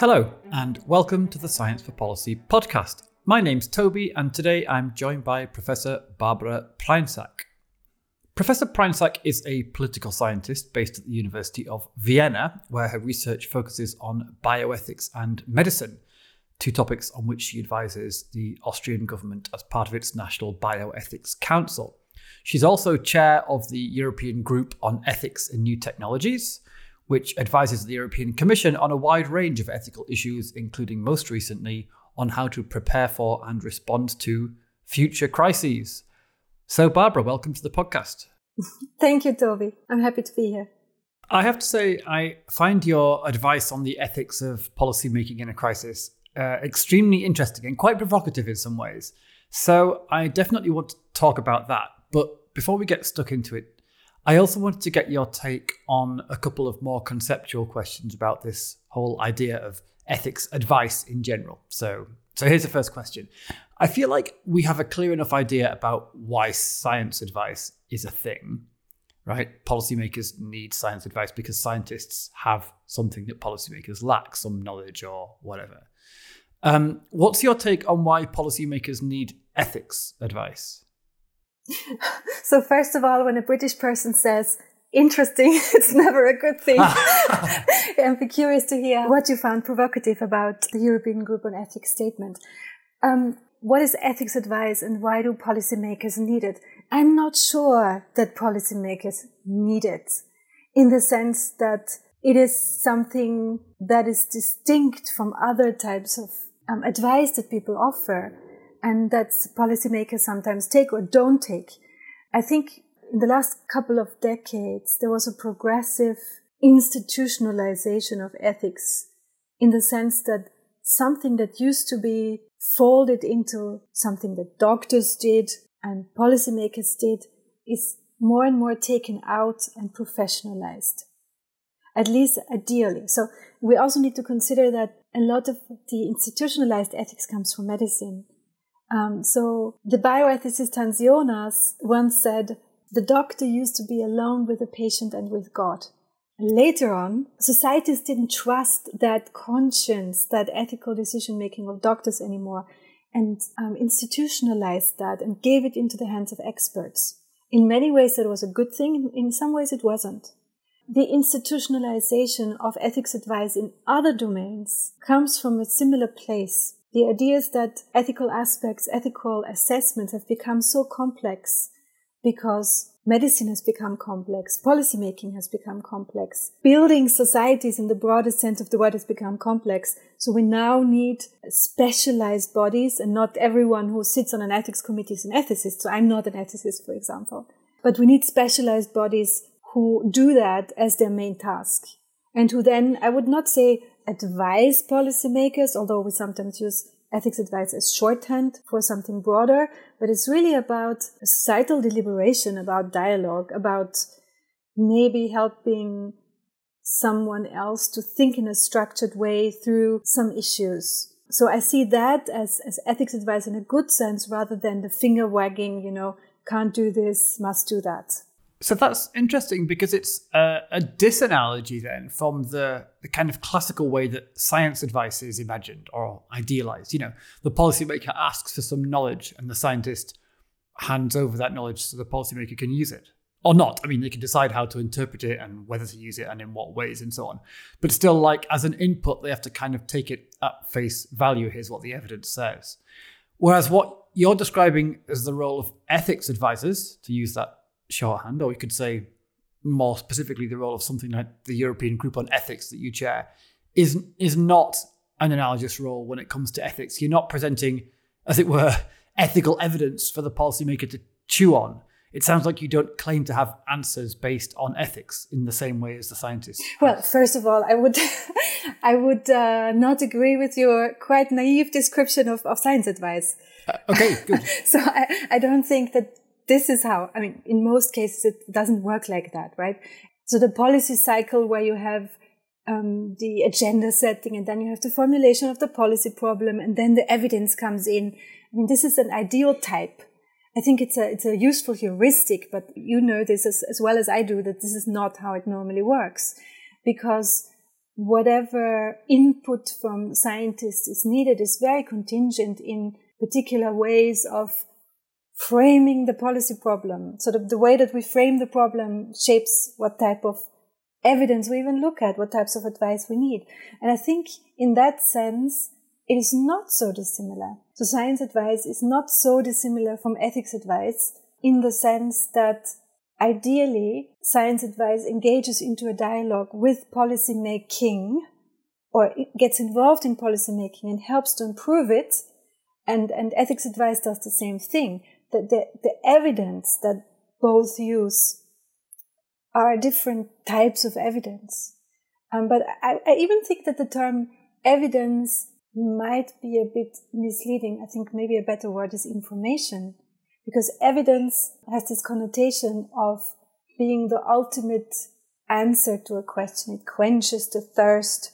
Hello, and welcome to the Science for Policy podcast. My name's Toby, and today I'm joined by Professor Barbara Prainsack. Professor Prainsack is a political scientist based at the University of Vienna, where her research focuses on bioethics and medicine, two topics on which she advises the Austrian government as part of its National Bioethics Council. She's also chair of the European Group on Ethics in New Technologies, which advises the European Commission on a wide range of ethical issues, including most recently on how to prepare for and respond to future crises. So, Barbara, welcome to the podcast. Thank you, Toby. I'm happy to be here. I have to say, I find your advice on the ethics of policymaking in a crisis uh, extremely interesting and quite provocative in some ways. So, I definitely want to talk about that. But before we get stuck into it, I also wanted to get your take on a couple of more conceptual questions about this whole idea of ethics advice in general. So, so here's the first question. I feel like we have a clear enough idea about why science advice is a thing, right? Policymakers need science advice because scientists have something that policymakers lack, some knowledge or whatever. Um, what's your take on why policymakers need ethics advice? so first of all, when a British person says interesting, it's never a good thing. Be curious to hear what you found provocative about the European Group on Ethics statement. Um, what is ethics advice and why do policymakers need it? I'm not sure that policymakers need it in the sense that it is something that is distinct from other types of um, advice that people offer and that policymakers sometimes take or don't take. I think in the last couple of decades, there was a progressive institutionalization of ethics in the sense that something that used to be folded into something that doctors did and policymakers did is more and more taken out and professionalized. At least ideally. So we also need to consider that a lot of the institutionalized ethics comes from medicine. Um, so the bioethicist Hans Jonas once said, the doctor used to be alone with the patient and with God. Later on, societies didn't trust that conscience, that ethical decision making of doctors anymore, and um, institutionalized that and gave it into the hands of experts. In many ways, that was a good thing. In some ways, it wasn't. The institutionalization of ethics advice in other domains comes from a similar place the idea is that ethical aspects, ethical assessments have become so complex because medicine has become complex, policymaking has become complex, building societies in the broadest sense of the word has become complex. So we now need specialized bodies and not everyone who sits on an ethics committee is an ethicist. So I'm not an ethicist, for example, but we need specialized bodies who do that as their main task and who then, I would not say advise policymakers, although we sometimes use ethics advice as shorthand for something broader, but it's really about societal deliberation, about dialogue, about maybe helping someone else to think in a structured way through some issues. So I see that as, as ethics advice in a good sense rather than the finger wagging, you know, can't do this, must do that. So that's interesting because it's a, a disanalogy then from the, the kind of classical way that science advice is imagined or idealized. You know, the policymaker asks for some knowledge and the scientist hands over that knowledge so the policymaker can use it. Or not. I mean, they can decide how to interpret it and whether to use it and in what ways and so on. But still, like as an input, they have to kind of take it at face value. Here's what the evidence says. Whereas what you're describing as the role of ethics advisors, to use that shorthand, or you could say more specifically the role of something like the European Group on Ethics that you chair, is is not an analogous role when it comes to ethics. You're not presenting, as it were, ethical evidence for the policymaker to chew on. It sounds like you don't claim to have answers based on ethics in the same way as the scientists. Well, first of all, I would, I would uh, not agree with your quite naive description of, of science advice. Uh, okay, good. so I, I don't think that this is how, I mean, in most cases, it doesn't work like that, right? So the policy cycle where you have um, the agenda setting and then you have the formulation of the policy problem and then the evidence comes in. I mean, this is an ideal type. I think it's a, it's a useful heuristic, but you know this as, as well as I do that this is not how it normally works because whatever input from scientists is needed is very contingent in particular ways of framing the policy problem. Sort of the way that we frame the problem shapes what type of evidence we even look at, what types of advice we need. And I think in that sense, it is not so dissimilar. So science advice is not so dissimilar from ethics advice in the sense that ideally science advice engages into a dialogue with policy making or gets involved in policy making and helps to improve it. And, and ethics advice does the same thing. That the, the evidence that both use are different types of evidence. Um, but I, I even think that the term evidence might be a bit misleading. I think maybe a better word is information because evidence has this connotation of being the ultimate answer to a question. It quenches the thirst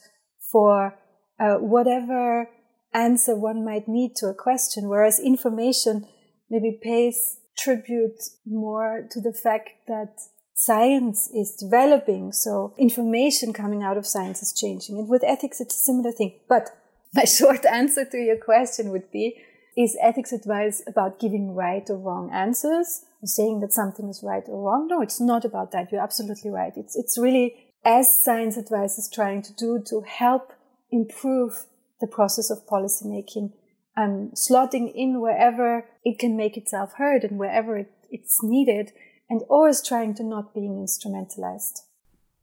for uh, whatever answer one might need to a question, whereas information maybe pays tribute more to the fact that science is developing. So information coming out of science is changing. And with ethics, it's a similar thing. But my short answer to your question would be, is ethics advice about giving right or wrong answers or saying that something is right or wrong? No, it's not about that. You're absolutely right. It's, it's really as science advice is trying to do to help improve the process of policymaking and slotting in wherever it can make itself heard and wherever it, it's needed and always trying to not being instrumentalized.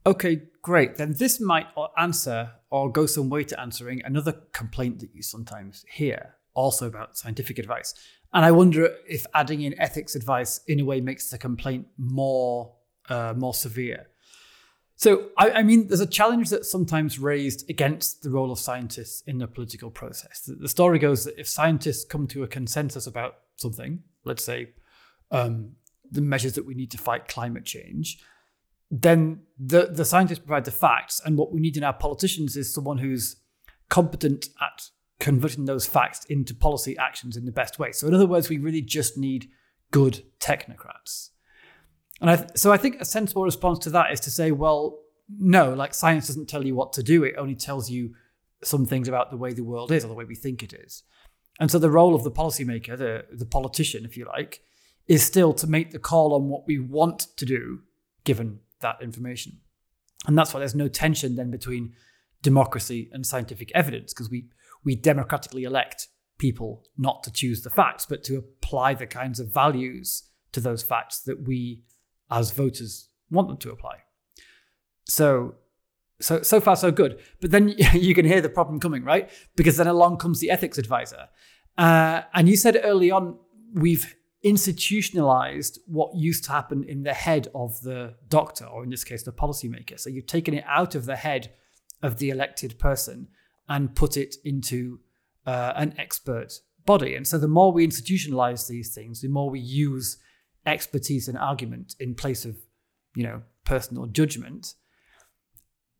Okay, great. Then this might answer or go some way to answering another complaint that you sometimes hear, also about scientific advice. And I wonder if adding in ethics advice in a way makes the complaint more uh, more severe. So, I, I, mean, there's a challenge that's sometimes raised against the role of scientists in the political process. The, the story goes that if scientists come to a consensus about something, let's say um, the measures that we need to fight climate change, then the, the scientists provide the facts. And what we need in our politicians is someone who's competent at converting those facts into policy actions in the best way. So, in other words, we really just need good technocrats. And I th- so I think a sensible response to that is to say, well, no, like science doesn't tell you what to do, it only tells you some things about the way the world is or the way we think it is. And so the role of the policymaker, the, the politician, if you like, is still to make the call on what we want to do given that information. And that's why there's no tension then between democracy and scientific evidence, because we, we democratically elect people not to choose the facts, but to apply the kinds of values to those facts that we as voters want them to apply. So so so far so good. But then you can hear the problem coming, right? Because then along comes the ethics advisor. Uh, and you said early on, we've institutionalized what used to happen in the head of the doctor, or in this case, the policymaker. So you've taken it out of the head of the elected person and put it into uh, an expert body. And so the more we institutionalize these things, the more we use expertise and argument in place of, you know, personal judgment,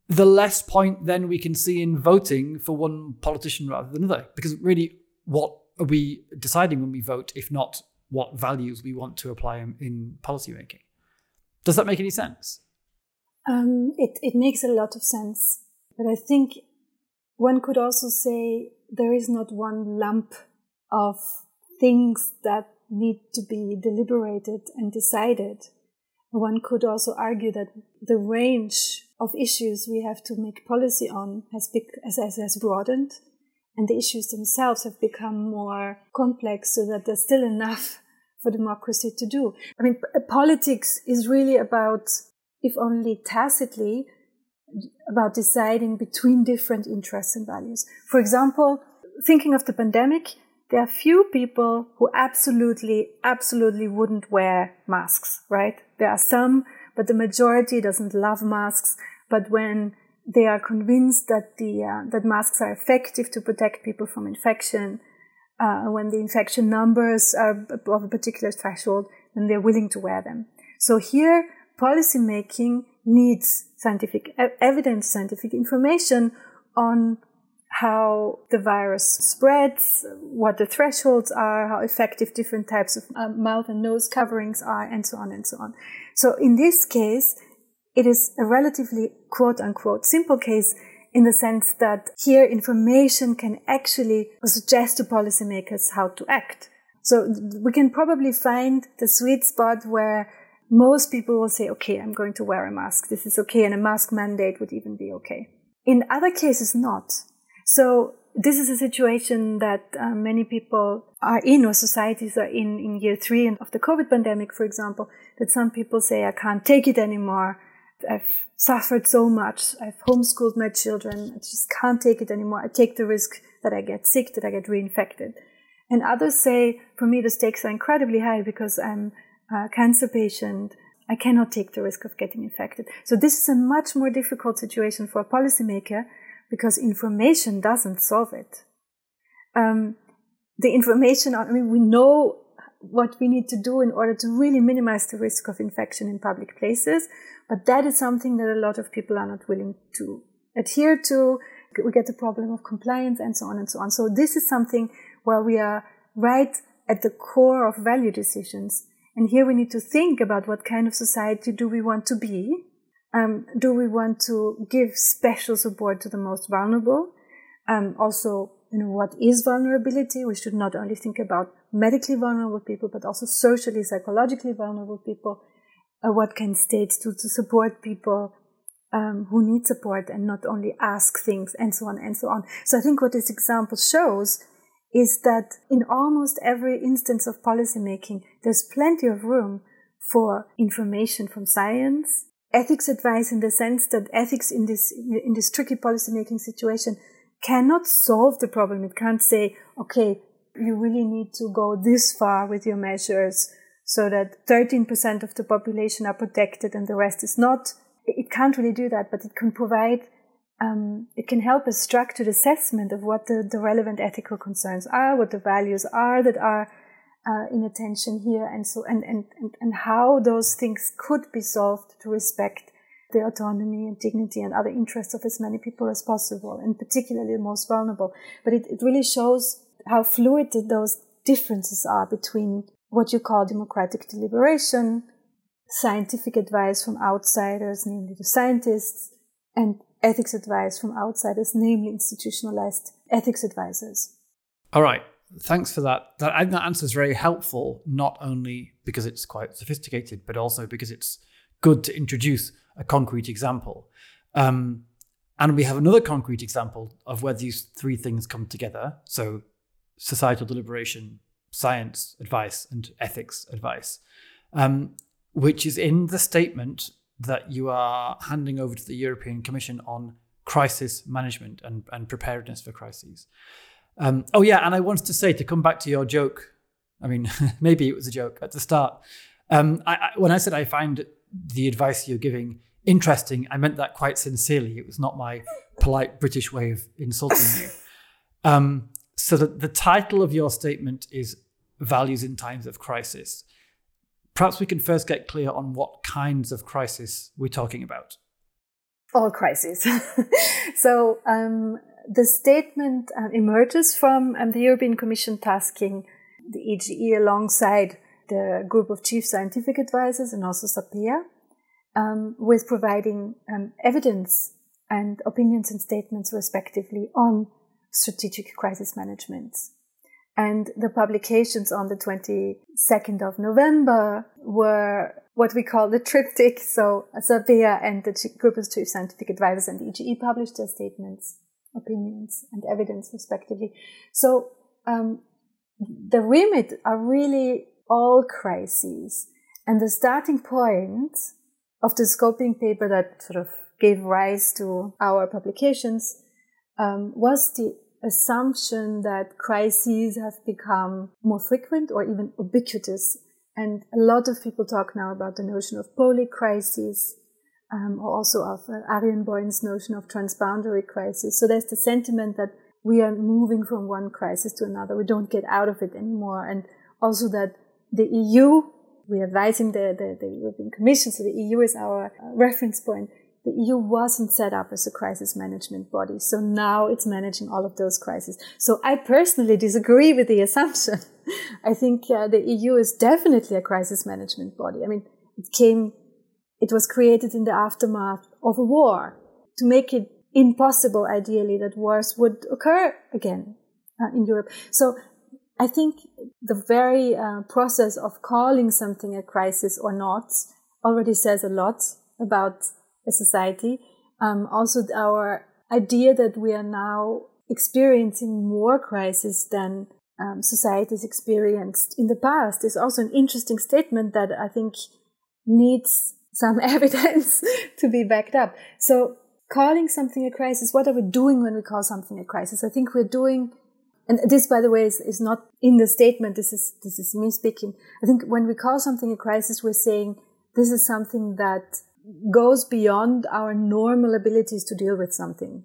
the less point then we can see in voting for one politician rather than another. Because really, what are we deciding when we vote if not what values we want to apply in, in policymaking. Does that make any sense? Um, it, it makes a lot of sense. But I think one could also say there is not one lump of things that need to be deliberated and decided. One could also argue that the range of issues we have to make policy on has, has, has broadened and the issues themselves have become more complex so that there's still enough for democracy to do. I mean, p- politics is really about, if only tacitly, about deciding between different interests and values. For example, thinking of the pandemic, there are few people who absolutely, absolutely wouldn't wear masks, right? There are some, but the majority doesn't love masks. But when they are convinced that the uh, that masks are effective to protect people from infection, uh, when the infection numbers are of a particular threshold, then they're willing to wear them. So here, policymaking needs scientific evidence, scientific information on how the virus spreads, what the thresholds are, how effective different types of uh, mouth and nose coverings are, and so on and so on. So in this case, it is a relatively quote unquote simple case in the sense that here information can actually suggest to policymakers how to act. So we can probably find the sweet spot where most people will say, okay, I'm going to wear a mask. This is okay. And a mask mandate would even be okay. In other cases, not. So this is a situation that uh, many people are in or societies are in in year three of the COVID pandemic, for example, that some people say, I can't take it anymore. I've suffered so much. I've homeschooled my children. I just can't take it anymore. I take the risk that I get sick, that I get reinfected. And others say, for me, the stakes are incredibly high because I'm a cancer patient. I cannot take the risk of getting infected. So this is a much more difficult situation for a policymaker because information doesn't solve it. Um, the information, I mean, we know what we need to do in order to really minimize the risk of infection in public places. But that is something that a lot of people are not willing to adhere to. We get the problem of compliance and so on and so on. So this is something where we are right at the core of value decisions. And here we need to think about what kind of society do we want to be? Um, do we want to give special support to the most vulnerable? Um, also, you know, what is vulnerability? We should not only think about medically vulnerable people, but also socially, psychologically vulnerable people. Uh, what can states do to support people um, who need support and not only ask things and so on and so on. So I think what this example shows is that in almost every instance of policymaking, there's plenty of room for information from science, ethics advice in the sense that ethics in this in this tricky policymaking situation cannot solve the problem. It can't say, okay, you really need to go this far with your measures so that 13% of the population are protected and the rest is not. It can't really do that, but it can provide, um, it can help a structured assessment of what the, the relevant ethical concerns are, what the values are that are uh, in attention here, and so and, and and and how those things could be solved to respect the autonomy and dignity and other interests of as many people as possible, and particularly the most vulnerable. But it, it really shows how fluid those differences are between what you call democratic deliberation, scientific advice from outsiders, namely the scientists, and ethics advice from outsiders, namely institutionalized ethics advisors. All right. Thanks for that. That, that answer is very helpful, not only because it's quite sophisticated, but also because it's good to introduce a concrete example. Um, and we have another concrete example of where these three things come together. So societal deliberation, science advice, and ethics advice, um, which is in the statement that you are handing over to the European Commission on crisis management and, and preparedness for crises. Um, oh, yeah, and I wanted to say to come back to your joke. I mean, maybe it was a joke at the start. Um, I, I, when I said I find the advice you're giving interesting, I meant that quite sincerely. It was not my polite British way of insulting you. Um, so that the title of your statement is Values in Times of Crisis. Perhaps we can first get clear on what kinds of crisis we're talking about. All crises. so um, the statement uh, emerges from um, the European Commission tasking the EGE alongside the group of chief scientific advisors and also SAPEA um, with providing um, evidence and opinions and statements respectively on strategic crisis management. And the publications on the 22nd of November were what we call the triptych. So SAPEA and the group of chief scientific advisors and the EGE published their statements, opinions, and evidence respectively. So um, the remit are really all crises. And the starting point of the scoping paper that sort of gave rise to our publications um, was the assumption that crises have become more frequent or even ubiquitous. And a lot of people talk now about the notion of polycrises, um, or also of uh, Arjen Boin's notion of transboundary crisis. So there's the sentiment that we are moving from one crisis to another. We don't get out of it anymore. And also that the EU, we are advising the, the, the European Commission, so the EU is our uh, reference point the EU wasn't set up as a crisis management body. So now it's managing all of those crises. So I personally disagree with the assumption. I think uh, the EU is definitely a crisis management body. I mean, it came, it was created in the aftermath of a war to make it impossible, ideally, that wars would occur again uh, in Europe. So I think the very uh, process of calling something a crisis or not already says a lot about a society. Um, also, our idea that we are now experiencing more crisis than um, societies experienced in the past is also an interesting statement that I think needs some evidence to be backed up. So, calling something a crisis, what are we doing when we call something a crisis? I think we're doing and this, by the way, is, is not in the statement. This is, this is me speaking. I think when we call something a crisis, we're saying this is something that goes beyond our normal abilities to deal with something.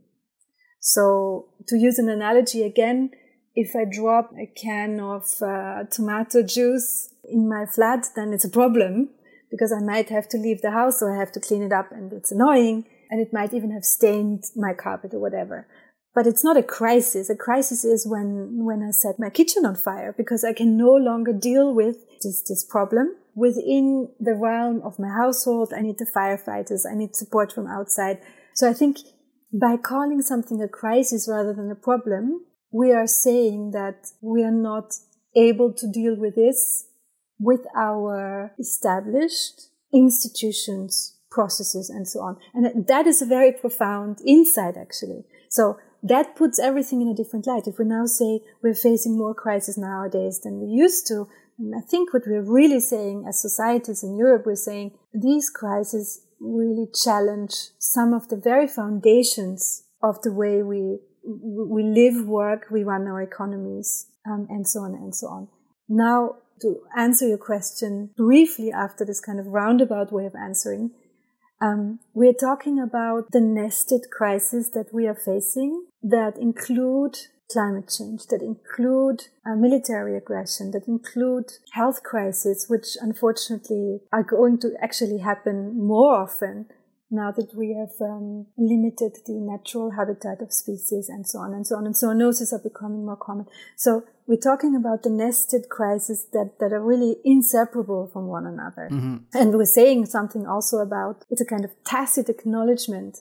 So to use an analogy again, if I drop a can of uh, tomato juice in my flat, then it's a problem because I might have to leave the house or I have to clean it up and it's annoying and it might even have stained my carpet or whatever. But it's not a crisis. A crisis is when, when I set my kitchen on fire because I can no longer deal with this, this problem within the realm of my household. I need the firefighters. I need support from outside. So I think by calling something a crisis rather than a problem, we are saying that we are not able to deal with this with our established institutions, processes, and so on. And that is a very profound insight, actually. So that puts everything in a different light. If we now say we're facing more crises nowadays than we used to, I think what we're really saying as societies in Europe, we're saying these crises really challenge some of the very foundations of the way we we live, work, we run our economies, um, and so on and so on. Now, to answer your question briefly after this kind of roundabout way of answering, um, we're talking about the nested crises that we are facing that include climate change, that include uh, military aggression, that include health crises, which unfortunately are going to actually happen more often now that we have um, limited the natural habitat of species and so on and so on. And zoonoses are becoming more common. So we're talking about the nested crises that, that are really inseparable from one another. Mm-hmm. And we're saying something also about it's a kind of tacit acknowledgement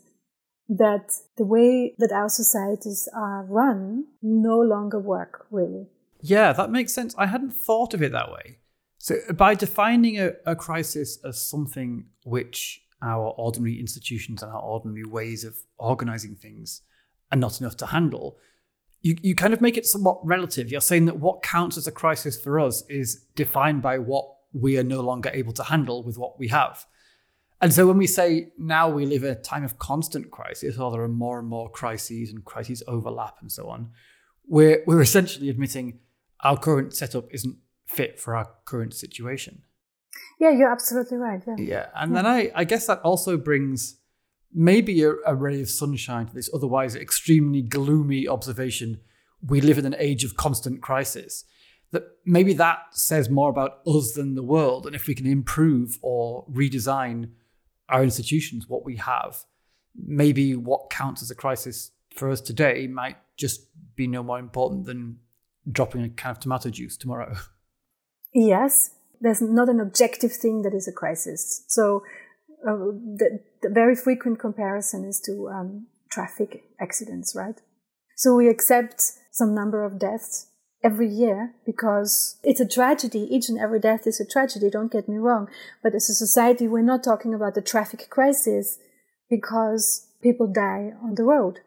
that the way that our societies are run no longer work really. Yeah, that makes sense. I hadn't thought of it that way. So by defining a, a crisis as something which our ordinary institutions and our ordinary ways of organizing things are not enough to handle, you, you kind of make it somewhat relative. You're saying that what counts as a crisis for us is defined by what we are no longer able to handle with what we have. And so when we say now we live a time of constant crisis, or there are more and more crises and crises overlap and so on, we're, we're essentially admitting our current setup isn't fit for our current situation. Yeah, you're absolutely right. Yeah. Yeah. And yeah. then I, I guess that also brings maybe a, a ray of sunshine to this otherwise extremely gloomy observation. We live in an age of constant crisis. That maybe that says more about us than the world. And if we can improve or redesign our institutions, what we have, maybe what counts as a crisis for us today might just be no more important than dropping a can of tomato juice tomorrow. Yes, there's not an objective thing that is a crisis. So uh, the, the, very frequent comparison is to um, traffic accidents, right? So we accept some number of deaths every year because it's a tragedy. Each and every death is a tragedy. Don't get me wrong. But as a society, we're not talking about the traffic crisis because people die on the road.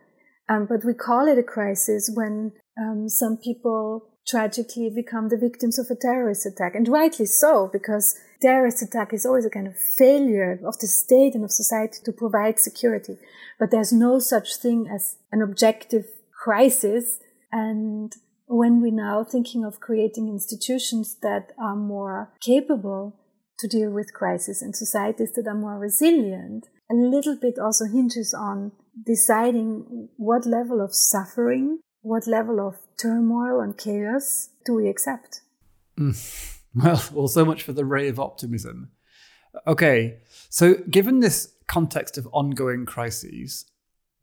Um, but we call it a crisis when um, some people tragically become the victims of a terrorist attack. And rightly so, because terrorist attack is always a kind of failure of the state and of society to provide security. But there's no such thing as an objective crisis. And when we're now thinking of creating institutions that are more capable to deal with crisis and societies that are more resilient, a little bit also hinges on deciding what level of suffering what level of turmoil and chaos do we accept? Mm. Well, well, so much for the ray of optimism. Okay, so given this context of ongoing crises,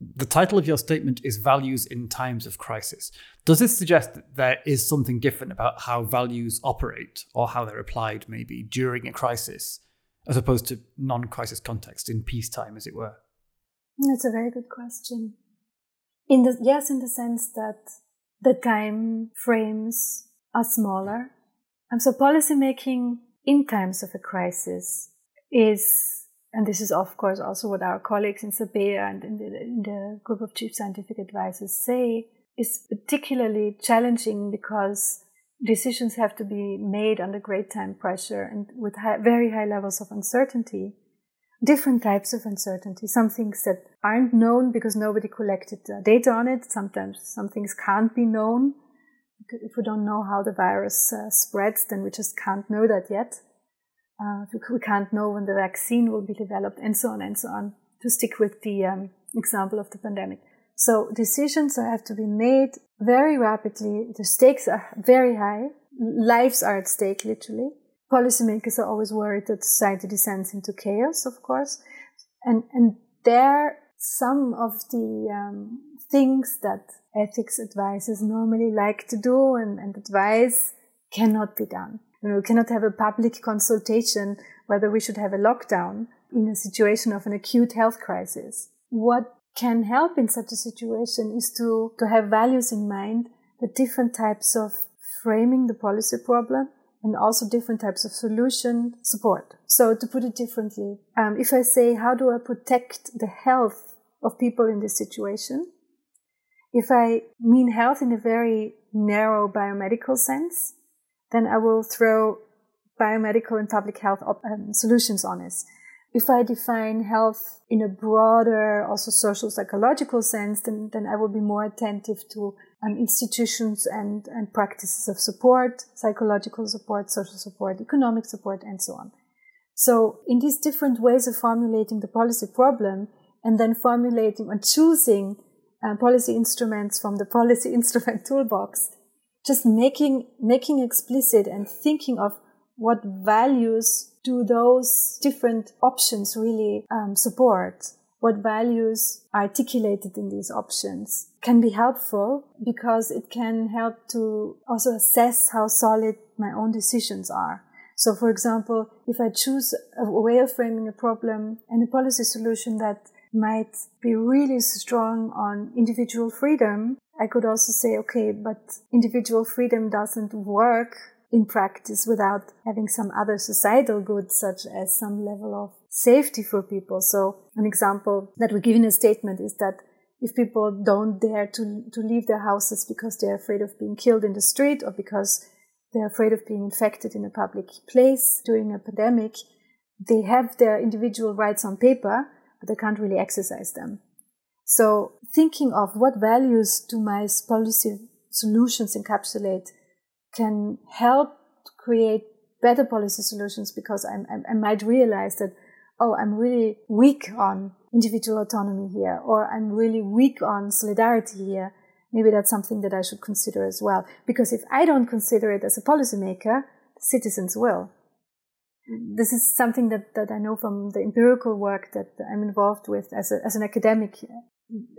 the title of your statement is Values in Times of Crisis. Does this suggest that there is something different about how values operate or how they're applied, maybe, during a crisis, as opposed to non crisis context in peacetime, as it were? That's a very good question. In the yes, in the sense that the time frames are smaller. And so policy making in times of a crisis is, and this is of course also what our colleagues in SAPEA and in the, in the group of chief scientific advisors say, is particularly challenging because decisions have to be made under great time pressure and with high, very high levels of uncertainty. Different types of uncertainty. Some things that aren't known because nobody collected data on it. Sometimes some things can't be known. If we don't know how the virus uh, spreads, then we just can't know that yet. Uh, we can't know when the vaccine will be developed and so on and so on to stick with the um, example of the pandemic. So decisions have to be made very rapidly. The stakes are very high. Lives are at stake, literally. Policymakers are always worried that society descends into chaos, of course. And, and there, some of the um, things that ethics advisors normally like to do and, and advise cannot be done. You know, we cannot have a public consultation whether we should have a lockdown in a situation of an acute health crisis. What can help in such a situation is to, to have values in mind, the different types of framing the policy problem and also different types of solution support. So to put it differently, um, if I say, how do I protect the health of people in this situation? If I mean health in a very narrow biomedical sense, then I will throw biomedical and public health op- um, solutions on it. If I define health in a broader, also social psychological sense, then, then I will be more attentive to um, institutions and, and practices of support, psychological support, social support, economic support, and so on. So in these different ways of formulating the policy problem and then formulating and choosing uh, policy instruments from the policy instrument toolbox, just making, making explicit and thinking of what values do those different options really um, support? What values articulated in these options can be helpful because it can help to also assess how solid my own decisions are. So, for example, if I choose a way of framing a problem and a policy solution that might be really strong on individual freedom, I could also say, okay, but individual freedom doesn't work in practice without having some other societal goods, such as some level of safety for people. So an example that we give in a statement is that if people don't dare to, to leave their houses because they're afraid of being killed in the street or because they're afraid of being infected in a public place during a pandemic, they have their individual rights on paper, but they can't really exercise them. So thinking of what values do my policy solutions encapsulate can help create better policy solutions because I'm, i I might realize that, oh, I'm really weak on individual autonomy here, or I'm really weak on solidarity here. Maybe that's something that I should consider as well. Because if I don't consider it as a policymaker, citizens will. This is something that, that I know from the empirical work that I'm involved with as, a, as an academic.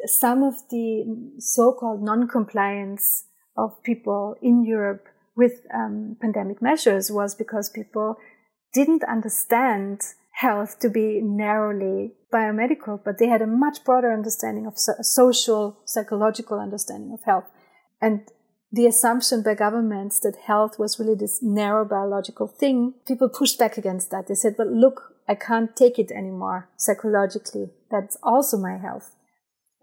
Some of the so-called non-compliance of people in Europe with um, pandemic measures was because people didn't understand health to be narrowly biomedical, but they had a much broader understanding of so- social, psychological understanding of health. And the assumption by governments that health was really this narrow biological thing, people pushed back against that. They said, but look, I can't take it anymore psychologically. That's also my health.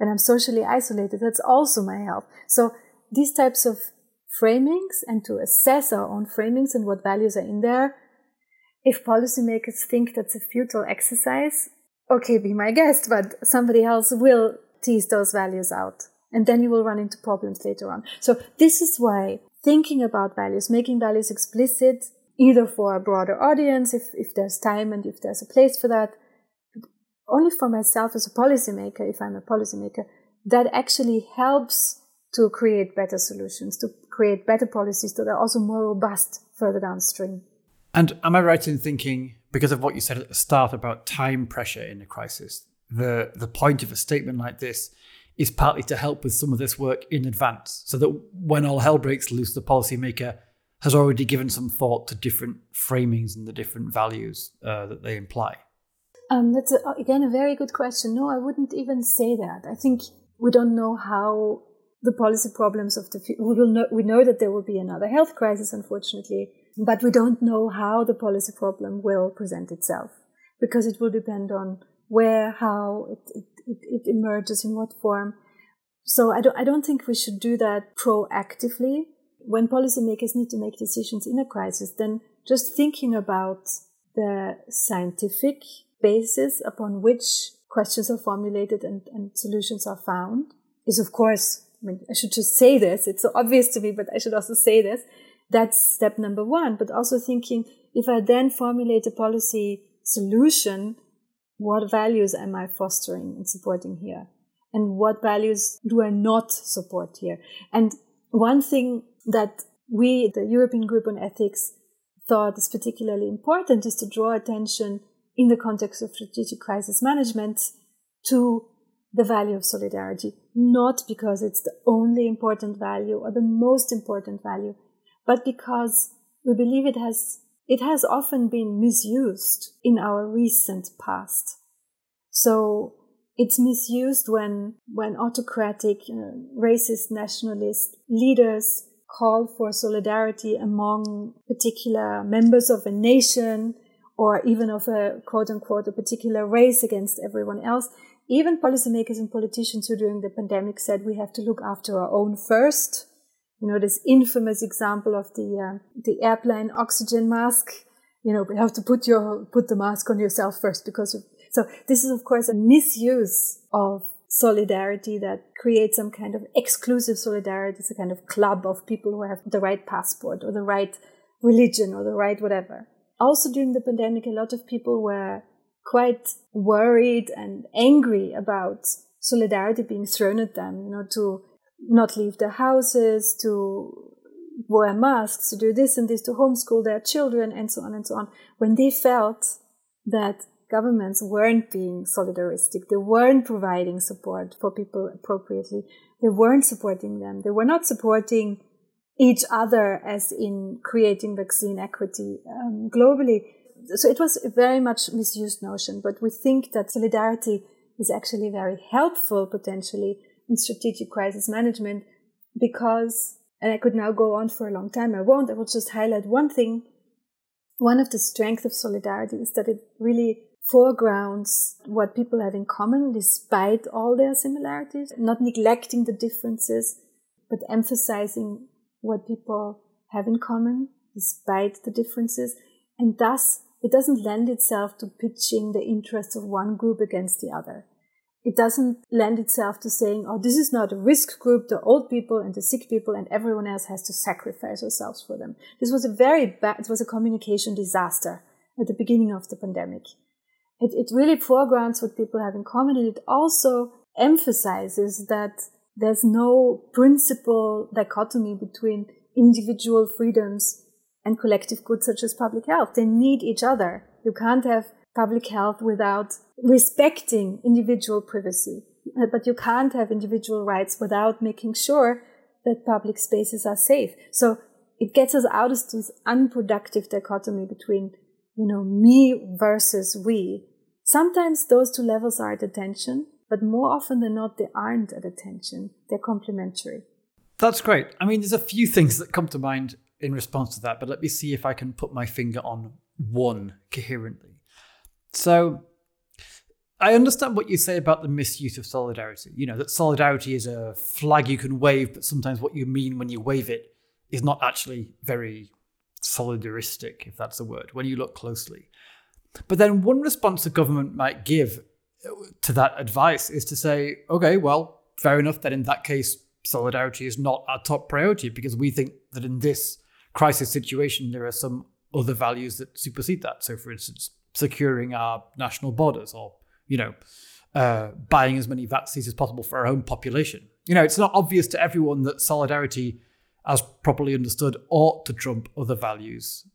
And I'm socially isolated. That's also my health. So these types of framings and to assess our own framings and what values are in there. If policymakers think that's a futile exercise, okay, be my guest, but somebody else will tease those values out. And then you will run into problems later on. So this is why thinking about values, making values explicit, either for a broader audience, if, if there's time and if there's a place for that, only for myself as a policymaker, if I'm a policymaker, that actually helps to create better solutions, to create better policies that are also more robust further downstream. And am I right in thinking, because of what you said at the start about time pressure in a crisis, the, the point of a statement like this is partly to help with some of this work in advance, so that when all hell breaks loose, the policymaker has already given some thought to different framings and the different values uh, that they imply? Um, that's a, again a very good question. No, I wouldn't even say that. I think we don't know how the policy problems of the we will know, we know that there will be another health crisis, unfortunately, but we don't know how the policy problem will present itself because it will depend on where, how it, it, it emerges, in what form. So I don't, I don't think we should do that proactively. When policymakers need to make decisions in a crisis, then just thinking about the scientific basis upon which questions are formulated and, and solutions are found is, of course, I mean, I should just say this. It's so obvious to me, but I should also say this. That's step number one. But also thinking if I then formulate a policy solution, what values am I fostering and supporting here? And what values do I not support here? And one thing that we, the European Group on Ethics, thought is particularly important is to draw attention in the context of strategic crisis management to the value of solidarity, not because it's the only important value or the most important value, but because we believe it has, it has often been misused in our recent past. So it's misused when, when autocratic, uh, racist, nationalist leaders call for solidarity among particular members of a nation or even of a quote unquote a particular race against everyone else. Even policymakers and politicians who during the pandemic said we have to look after our own first. You know, this infamous example of the, uh, the airplane oxygen mask. You know, you have to put your, put the mask on yourself first because of, so this is of course a misuse of solidarity that creates some kind of exclusive solidarity. It's a kind of club of people who have the right passport or the right religion or the right whatever. Also during the pandemic, a lot of people were quite worried and angry about solidarity being thrown at them, you know, to not leave their houses, to wear masks, to do this and this, to homeschool their children, and so on and so on, when they felt that governments weren't being solidaristic. They weren't providing support for people appropriately. They weren't supporting them. They were not supporting each other as in creating vaccine equity um, globally. So it was a very much misused notion, but we think that solidarity is actually very helpful potentially in strategic crisis management because, and I could now go on for a long time. I won't. I will just highlight one thing. One of the strengths of solidarity is that it really foregrounds what people have in common despite all their similarities, not neglecting the differences, but emphasizing what people have in common despite the differences. And thus, it doesn't lend itself to pitching the interests of one group against the other. It doesn't lend itself to saying, oh, this is not a risk group, the old people and the sick people and everyone else has to sacrifice ourselves for them. This was a very bad, it was a communication disaster at the beginning of the pandemic. It, it really foregrounds what people have in common and it also emphasizes that there's no principal dichotomy between individual freedoms and collective goods such as public health. They need each other. You can't have public health without respecting individual privacy. Uh, but you can't have individual rights without making sure that public spaces are safe. So it gets us out of this unproductive dichotomy between you know, me versus we. Sometimes those two levels are at attention, but more often than not, they aren't at attention. They're complementary. That's great. I mean, there's a few things that come to mind in response to that, but let me see if I can put my finger on one coherently. So, I understand what you say about the misuse of solidarity. You know, that solidarity is a flag you can wave, but sometimes what you mean when you wave it is not actually very solidaristic, if that's a word, when you look closely. But then one response the government might give uh, to that advice is to say, okay, well, fair enough, that in that case, solidarity is not our top priority because we think that in this crisis situation, there are some other values that supersede that. So, for instance, securing our national borders or, you know, uh, buying as many vaccines as possible for our own population. You know, it's not obvious to everyone that solidarity as properly understood, ought to trump other values.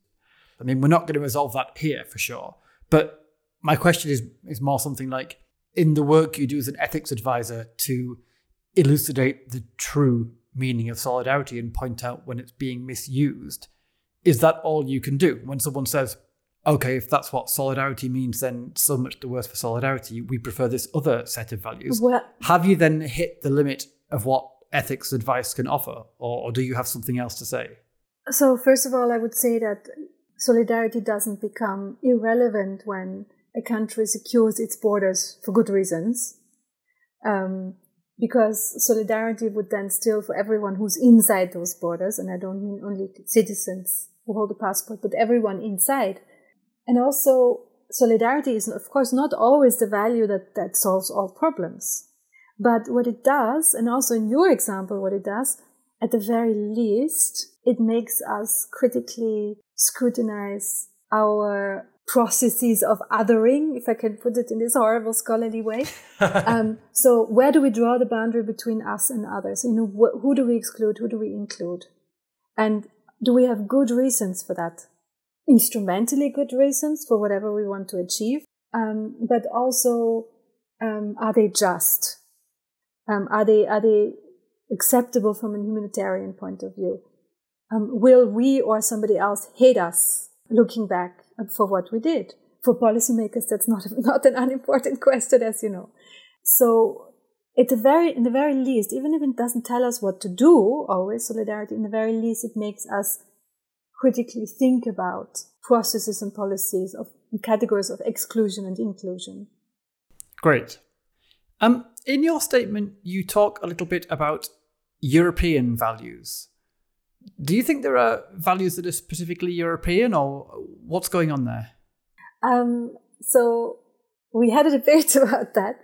I mean, we're not going to resolve that here for sure. But my question is, is more something like in the work you do as an ethics advisor to elucidate the true meaning of solidarity and point out when it's being misused, is that all you can do? When someone says, okay, if that's what solidarity means, then so much the worse for solidarity. We prefer this other set of values. Well, have you then hit the limit of what ethics advice can offer, or, or do you have something else to say? So, first of all, I would say that solidarity doesn't become irrelevant when a country secures its borders for good reasons. Um, because solidarity would then still, for everyone who's inside those borders, and I don't mean only citizens who hold a passport, but everyone inside. And also, solidarity is, of course, not always the value that, that solves all problems. But what it does, and also in your example, what it does, at the very least, it makes us critically scrutinize our processes of othering, if I can put it in this horrible scholarly way. um, so, where do we draw the boundary between us and others? You know, wh- who do we exclude? Who do we include? And do we have good reasons for that? Instrumentally good reasons for whatever we want to achieve, um, but also um, are they just? Um, are they are they acceptable from a humanitarian point of view? Um, will we or somebody else hate us looking back for what we did? For policymakers, that's not not an unimportant question, as you know. So, at the very in the very least, even if it doesn't tell us what to do, always solidarity. In the very least, it makes us critically think about processes and policies of categories of exclusion and inclusion. Great. Um, in your statement, you talk a little bit about European values. Do you think there are values that are specifically European, or what's going on there? Um, so we had a debate about that,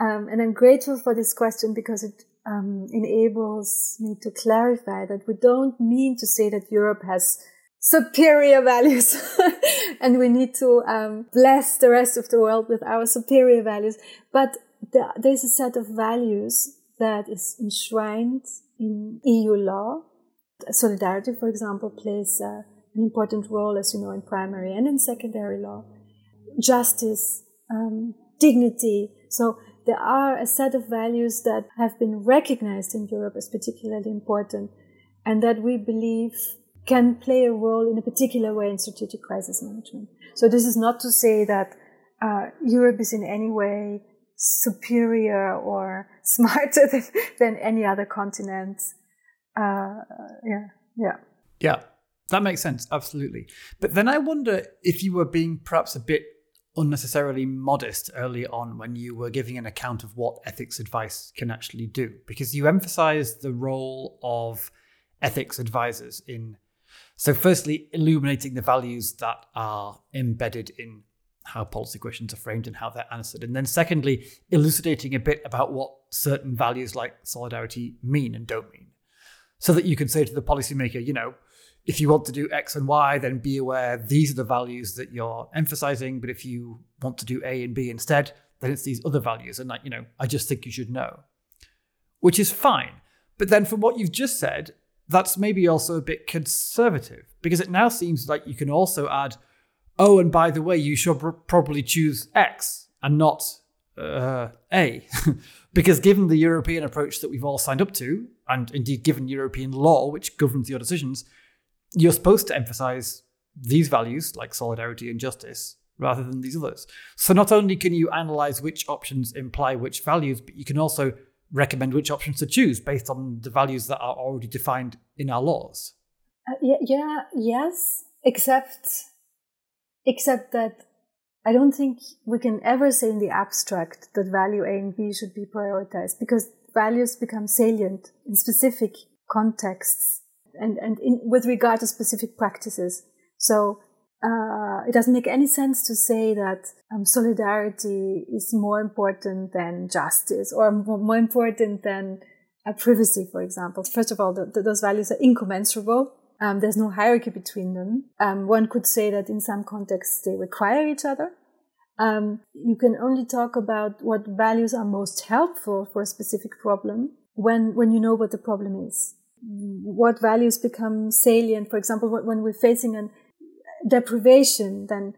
um, and I'm grateful for this question because it um, enables me to clarify that we don't mean to say that Europe has superior values and we need to um, bless the rest of the world with our superior values, but the, there's a set of values that is enshrined in EU law Solidarity, for example, plays uh, an important role, as you know, in primary and in secondary law. Justice, um, dignity. So there are a set of values that have been recognized in Europe as particularly important and that we believe can play a role in a particular way in strategic crisis management. So this is not to say that uh, Europe is in any way superior or smarter than, than any other continent uh, yeah, yeah. Yeah, that makes sense. Absolutely. But then I wonder if you were being perhaps a bit unnecessarily modest early on when you were giving an account of what ethics advice can actually do, because you emphasized the role of ethics advisors in, so firstly, illuminating the values that are embedded in how policy questions are framed and how they're answered. And then secondly, elucidating a bit about what certain values like solidarity mean and don't mean so that you can say to the policymaker, you know, if you want to do X and Y, then be aware these are the values that you're emphasizing. But if you want to do A and B instead, then it's these other values. And like, you know, I just think you should know. Which is fine. But then from what you've just said, that's maybe also a bit conservative because it now seems like you can also add, oh, and by the way, you should pr- probably choose X and not uh, A. because given the European approach that we've all signed up to, and indeed given European law, which governs your decisions, you're supposed to emphasize these values like solidarity and justice rather than these others. So not only can you analyze which options imply which values, but you can also recommend which options to choose based on the values that are already defined in our laws. Uh, yeah, yeah, yes, except except that I don't think we can ever say in the abstract that value A and B should be prioritized because values become salient in specific contexts and, and in, with regard to specific practices. So uh, it doesn't make any sense to say that um, solidarity is more important than justice or more important than uh, privacy, for example. First of all, the, the, those values are incommensurable. Um, there's no hierarchy between them. Um, one could say that in some contexts they require each other. Um, you can only talk about what values are most helpful for a specific problem when, when you know what the problem is. What values become salient, for example, when we're facing a deprivation, then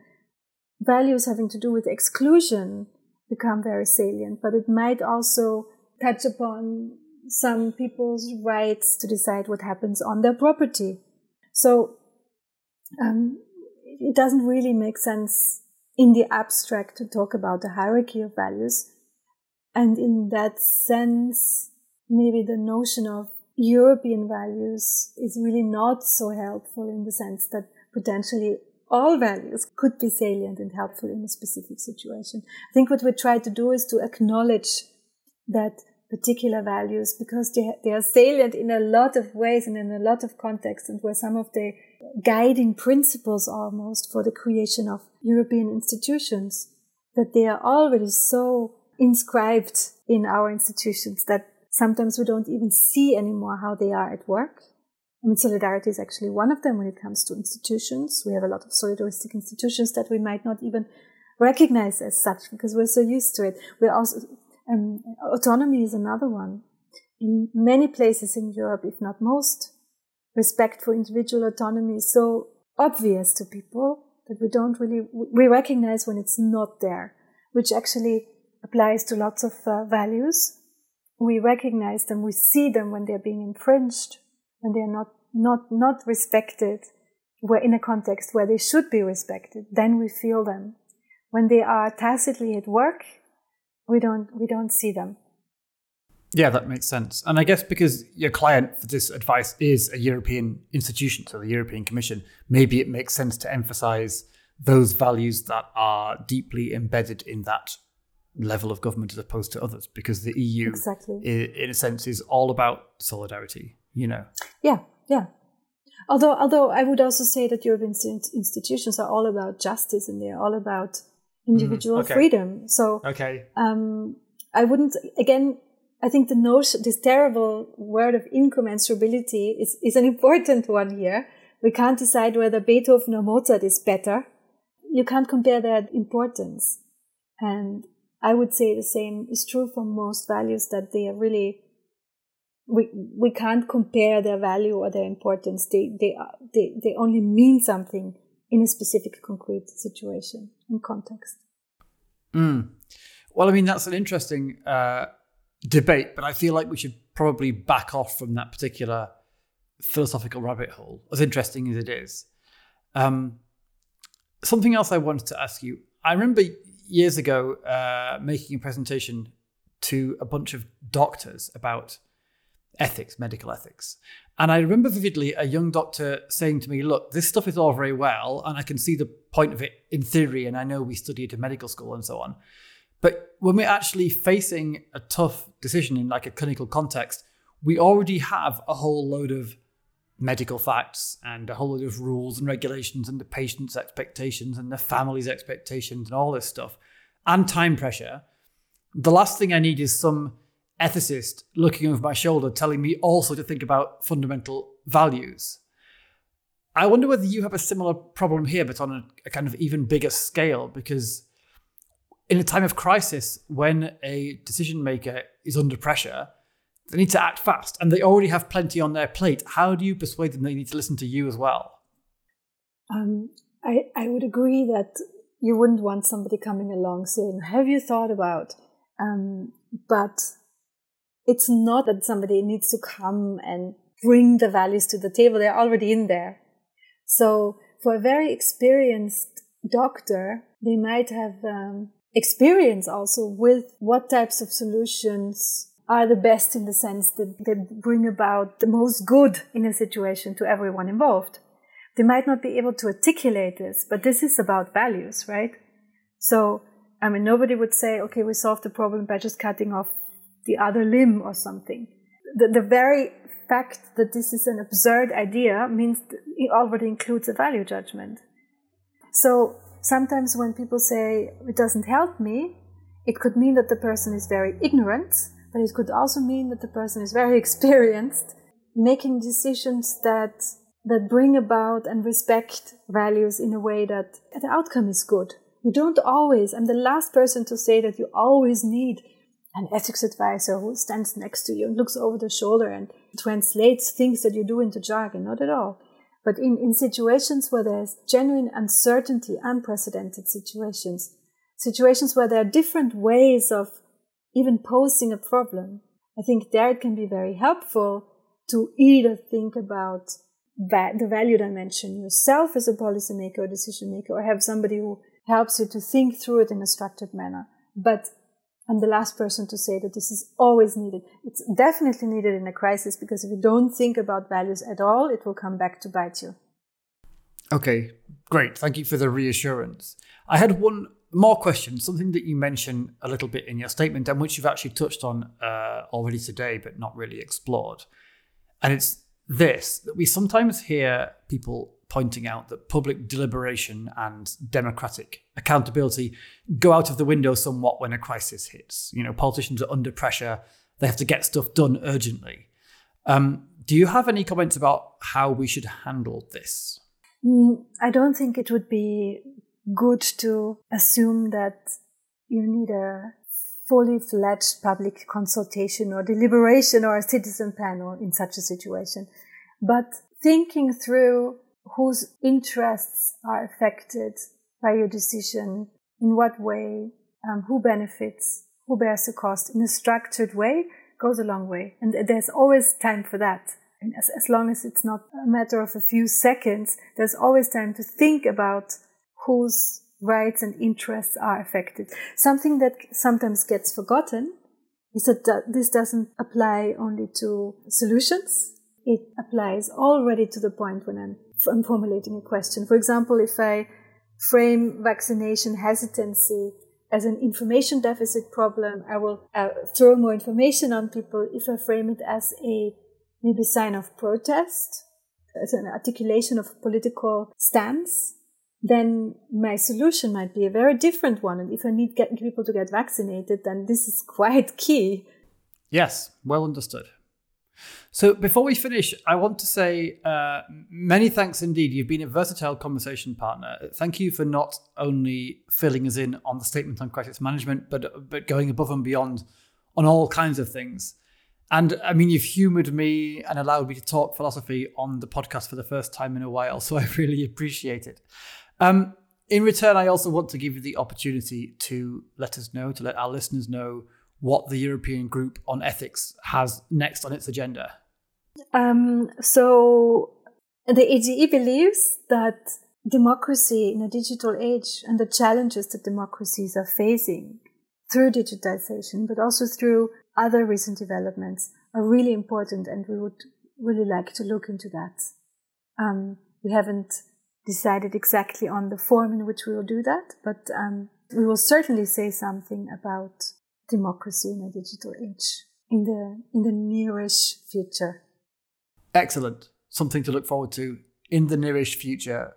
values having to do with exclusion become very salient, but it might also touch upon some people's rights to decide what happens on their property. So, um, it doesn't really make sense in the abstract to talk about the hierarchy of values. And in that sense, maybe the notion of European values is really not so helpful in the sense that potentially all values could be salient and helpful in a specific situation. I think what we try to do is to acknowledge that particular values because they, they are salient in a lot of ways and in a lot of contexts and were some of the guiding principles almost for the creation of European institutions that they are already so inscribed in our institutions that sometimes we don't even see anymore how they are at work. I mean, solidarity is actually one of them when it comes to institutions. We have a lot of solidaristic institutions that we might not even recognize as such because we're so used to it. We're also, um, autonomy is another one. In many places in Europe, if not most, respect for individual autonomy is so obvious to people that we don't really, we recognize when it's not there, which actually applies to lots of uh, values. We recognize them, we see them when they're being infringed, when they're not, not, not respected, we're in a context where they should be respected, then we feel them. When they are tacitly at work, we don't, we don't see them. Yeah, that makes sense. And I guess because your client for this advice is a European institution, so the European Commission, maybe it makes sense to emphasize those values that are deeply embedded in that level of government as opposed to others because the EU exactly. in a sense is all about solidarity, you know. Yeah, yeah. Although although I would also say that European institutions are all about justice and they're all about mm-hmm. individual mm, okay. freedom. So Okay. Um I wouldn't again I think the notion this terrible word of incommensurability is, is an important one here. We can't decide whether Beethoven or Mozart is better. You can't compare their importance. And I would say the same is true for most values that they are really we we can't compare their value or their importance. They they they they only mean something in a specific concrete situation and context. Mm. Well, I mean that's an interesting uh, debate, but I feel like we should probably back off from that particular philosophical rabbit hole, as interesting as it is. Um, something else I wanted to ask you. I remember years ago uh, making a presentation to a bunch of doctors about ethics, medical ethics. And I remember vividly a young doctor saying to me, Look, this stuff is all very well, and I can see the point of it in theory, and I know we study it in medical school and so on. But when we're actually facing a tough decision in like a clinical context, we already have a whole load of medical facts and a whole load of rules and regulations and the patient's expectations and the family's expectations and all this stuff and time pressure. The last thing I need is some ethicist looking over my shoulder telling me also to think about fundamental values. I wonder whether you have a similar problem here, but on a, a kind of even bigger scale, because in a time of crisis, when a decision maker is under pressure, they need to act fast and they already have plenty on their plate. How do you persuade them they need to listen to you as well? Um, I, I would agree that you wouldn't want somebody coming along saying, Have you thought about? Um, but it's not that somebody needs to come and bring the values to the table, they're already in there. So, for a very experienced doctor, they might have um, experience also with what types of solutions are the best in the sense that they bring about the most good in a situation to everyone involved. They might not be able to articulate this, but this is about values, right? So, I mean, nobody would say, okay, we solved the problem by just cutting off the other limb or something. The, the very fact that this is an absurd idea means it already includes a value judgment. So sometimes when people say it doesn't help me, it could mean that the person is very ignorant but it could also mean that the person is very experienced making decisions that that bring about and respect values in a way that the outcome is good. You don't always, I'm the last person to say that you always need an ethics advisor who stands next to you and looks over the shoulder and translates things that you do into jargon. Not at all. But in, in situations where there's genuine uncertainty, unprecedented situations, situations where there are different ways of even posing a problem, I think there it can be very helpful to either think about the value dimension yourself as a policymaker or decision maker, or have somebody who helps you to think through it in a structured manner. But I'm the last person to say that this is always needed. It's definitely needed in a crisis because if you don't think about values at all, it will come back to bite you. Okay, great. Thank you for the reassurance. I had one more question, something that you mentioned a little bit in your statement and which you've actually touched on uh, already today, but not really explored. And it's this that we sometimes hear people pointing out that public deliberation and democratic accountability go out of the window somewhat when a crisis hits. You know, politicians are under pressure, they have to get stuff done urgently. Um, do you have any comments about how we should handle this? Mm, I don't think it would be good to assume that you need a fully fledged public consultation or deliberation or a citizen panel in such a situation. But thinking through whose interests are affected by your decision, in what way, um, who benefits, who bears the cost in a structured way goes a long way. And there's always time for that. And as, as long as it's not a matter of a few seconds, there's always time to think about whose rights and interests are affected. Something that sometimes gets forgotten is that this doesn't apply only to solutions. It applies already to the point when I'm, I'm formulating a question. For example, if I frame vaccination hesitancy as an information deficit problem, I will uh, throw more information on people. If I frame it as a maybe sign of protest, as an articulation of political stance, then my solution might be a very different one. And if I need get people to get vaccinated, then this is quite key. Yes, well understood. So before we finish, I want to say uh, many thanks indeed. You've been a versatile conversation partner. Thank you for not only filling us in on the statement on crisis management, but but going above and beyond on all kinds of things. And I mean, you've humoured me and allowed me to talk philosophy on the podcast for the first time in a while, so I really appreciate it. Um, in return, I also want to give you the opportunity to let us know, to let our listeners know what the European Group on Ethics has next on its agenda. Um, so, the EGE believes that democracy in a digital age and the challenges that democracies are facing through digitization, but also through other recent developments, are really important, and we would really like to look into that. Um, we haven't decided exactly on the form in which we will do that, but um, we will certainly say something about democracy in a digital age in the in the nearish future. Excellent. Something to look forward to in the nearish future.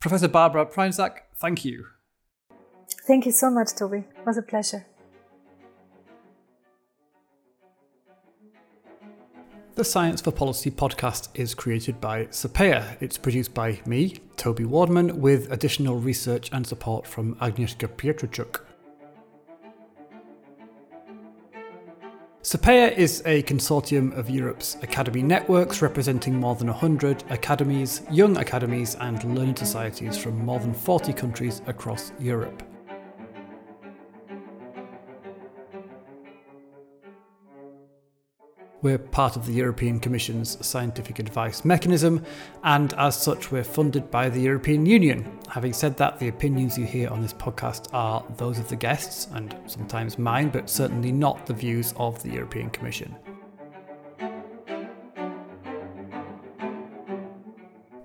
Professor Barbara Prainsack, thank you. Thank you so much, Toby. It was a pleasure. The Science for Policy podcast is created by SAPEA. It's produced by me, Toby Wardman, with additional research and support from Agnieszka Pietrczuk. SAPEA is a consortium of Europe's academy networks representing more than 100 academies, young academies, and learning societies from more than 40 countries across Europe. We're part of the European Commission's scientific advice mechanism, and as such, we're funded by the European Union. Having said that, the opinions you hear on this podcast are those of the guests, and sometimes mine, but certainly not the views of the European Commission.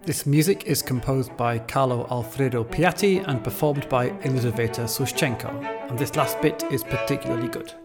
This music is composed by Carlo Alfredo Piatti and performed by Elizaveta Sushchenko, and this last bit is particularly good.